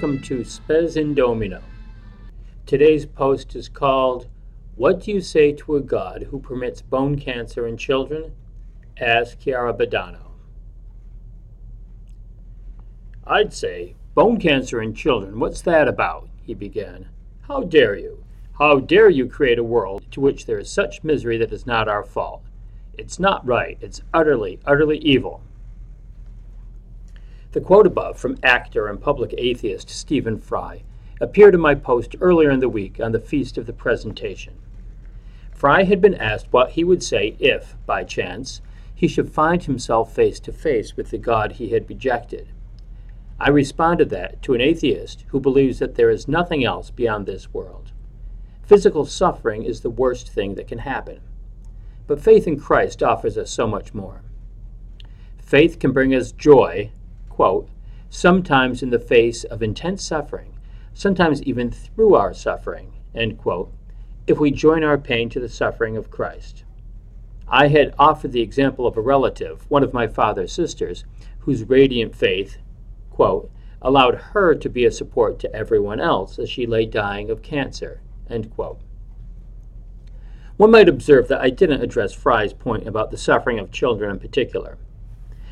welcome to Spes in Domino. Today's post is called What Do You Say to a God Who Permits Bone Cancer in Children? Ask Chiara Badano. I'd say, Bone cancer in children, what's that about? he began. How dare you? How dare you create a world to which there is such misery that is not our fault? It's not right. It's utterly, utterly evil. The quote above from actor and public atheist Stephen Fry appeared in my post earlier in the week on the Feast of the Presentation. Fry had been asked what he would say if, by chance, he should find himself face to face with the God he had rejected. I responded that to an atheist who believes that there is nothing else beyond this world. Physical suffering is the worst thing that can happen. But faith in Christ offers us so much more. Faith can bring us joy, quote, sometimes in the face of intense suffering, sometimes even through our suffering, end quote, if we join our pain to the suffering of Christ. I had offered the example of a relative, one of my father's sisters, whose radiant faith, quote, allowed her to be a support to everyone else as she lay dying of cancer, End quote. One might observe that I didn't address Fry's point about the suffering of children in particular.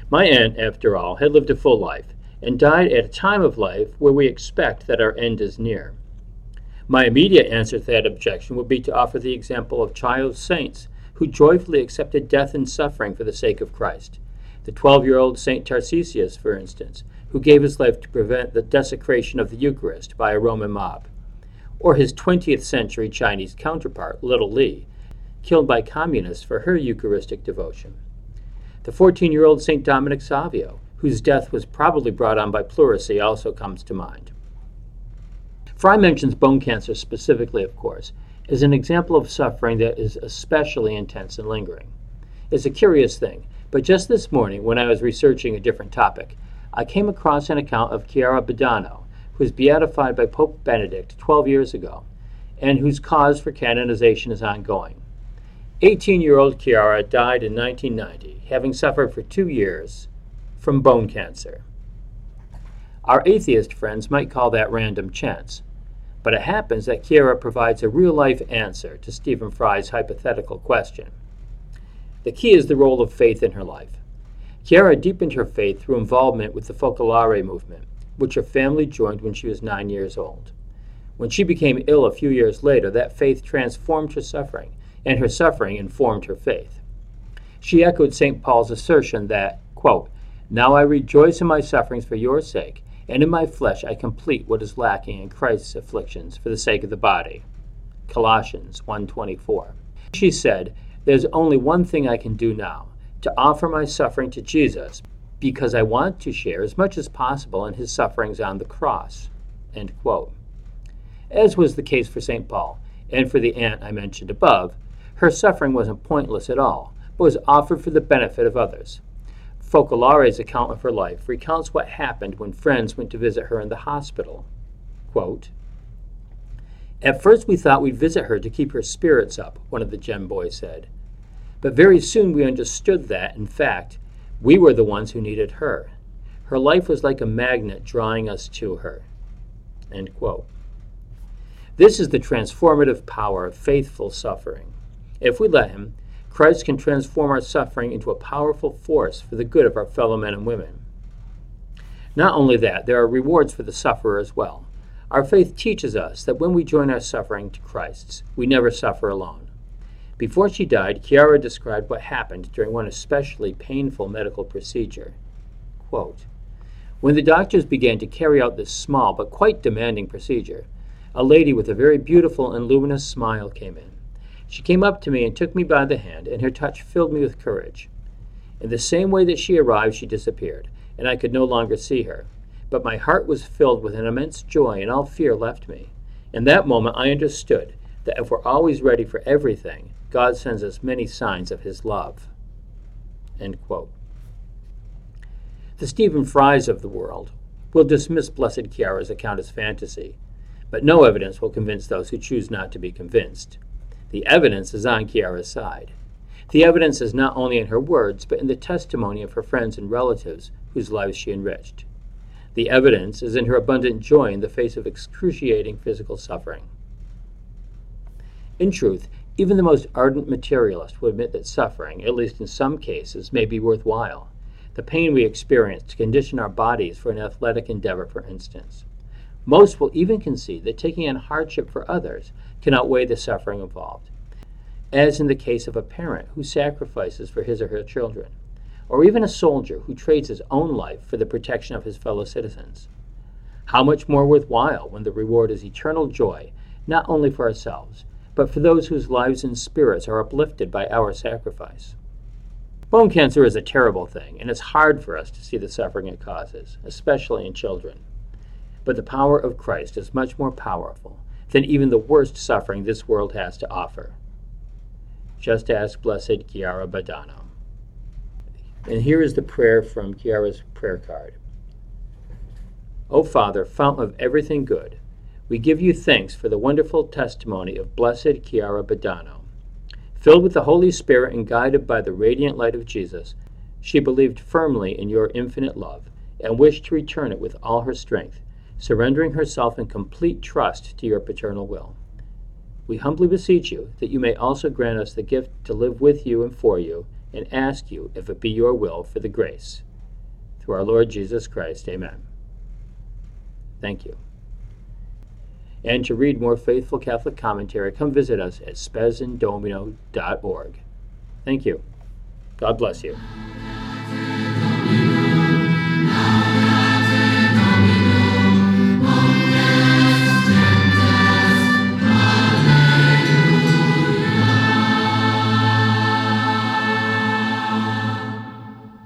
My aunt, after all, had lived a full life and died at a time of life where we expect that our end is near. My immediate answer to that objection would be to offer the example of child saints who joyfully accepted death and suffering for the sake of Christ. The 12 year old St. Tarcisius, for instance, who gave his life to prevent the desecration of the Eucharist by a Roman mob or his 20th century Chinese counterpart, Little Li, killed by communists for her Eucharistic devotion. The 14 year old St. Dominic Savio, whose death was probably brought on by pleurisy, also comes to mind. Fry mentions bone cancer specifically, of course, as an example of suffering that is especially intense and lingering. It's a curious thing, but just this morning, when I was researching a different topic, I came across an account of Chiara Badano, who was beatified by Pope Benedict 12 years ago, and whose cause for canonization is ongoing. 18 year old Chiara died in 1990, having suffered for two years from bone cancer. Our atheist friends might call that random chance, but it happens that Chiara provides a real life answer to Stephen Fry's hypothetical question. The key is the role of faith in her life. Chiara deepened her faith through involvement with the Focolare movement, which her family joined when she was nine years old. When she became ill a few years later, that faith transformed her suffering, and her suffering informed her faith. She echoed St. Paul's assertion that, quote, Now I rejoice in my sufferings for your sake, and in my flesh I complete what is lacking in Christ's afflictions for the sake of the body. Colossians 1:24. She said, "There's only one thing I can do now, to offer my suffering to Jesus because I want to share as much as possible in his sufferings on the cross. As was the case for St. Paul, and for the aunt I mentioned above, her suffering wasn't pointless at all, but was offered for the benefit of others. Focolare's account of her life recounts what happened when friends went to visit her in the hospital. Quote, At first we thought we'd visit her to keep her spirits up, one of the Gen boys said. But very soon we understood that, in fact, we were the ones who needed her. Her life was like a magnet drawing us to her. This is the transformative power of faithful suffering. If we let Him, Christ can transform our suffering into a powerful force for the good of our fellow men and women. Not only that, there are rewards for the sufferer as well. Our faith teaches us that when we join our suffering to Christ's, we never suffer alone. Before she died, Chiara described what happened during one especially painful medical procedure. Quote, when the doctors began to carry out this small but quite demanding procedure, a lady with a very beautiful and luminous smile came in. She came up to me and took me by the hand, and her touch filled me with courage. In the same way that she arrived, she disappeared, and I could no longer see her. But my heart was filled with an immense joy, and all fear left me. In that moment, I understood that if we're always ready for everything, God sends us many signs of his love. The Stephen Frys of the world will dismiss Blessed Chiara's account as fantasy, but no evidence will convince those who choose not to be convinced. The evidence is on Chiara's side. The evidence is not only in her words, but in the testimony of her friends and relatives whose lives she enriched. The evidence is in her abundant joy in the face of excruciating physical suffering. In truth, even the most ardent materialist will admit that suffering, at least in some cases, may be worthwhile. The pain we experience to condition our bodies for an athletic endeavor, for instance. Most will even concede that taking on hardship for others can outweigh the suffering involved, as in the case of a parent who sacrifices for his or her children, or even a soldier who trades his own life for the protection of his fellow citizens. How much more worthwhile when the reward is eternal joy, not only for ourselves, but for those whose lives and spirits are uplifted by our sacrifice. Bone cancer is a terrible thing, and it's hard for us to see the suffering it causes, especially in children. But the power of Christ is much more powerful than even the worst suffering this world has to offer. Just ask Blessed Chiara Badano. And here is the prayer from Chiara's prayer card. O Father, fountain of everything good, we give you thanks for the wonderful testimony of Blessed Chiara Badano. Filled with the Holy Spirit and guided by the radiant light of Jesus, she believed firmly in your infinite love and wished to return it with all her strength, surrendering herself in complete trust to your paternal will. We humbly beseech you that you may also grant us the gift to live with you and for you, and ask you, if it be your will, for the grace. Through our Lord Jesus Christ, amen. Thank you. And to read more faithful Catholic commentary, come visit us at spesindomino.org. Thank you. God bless you.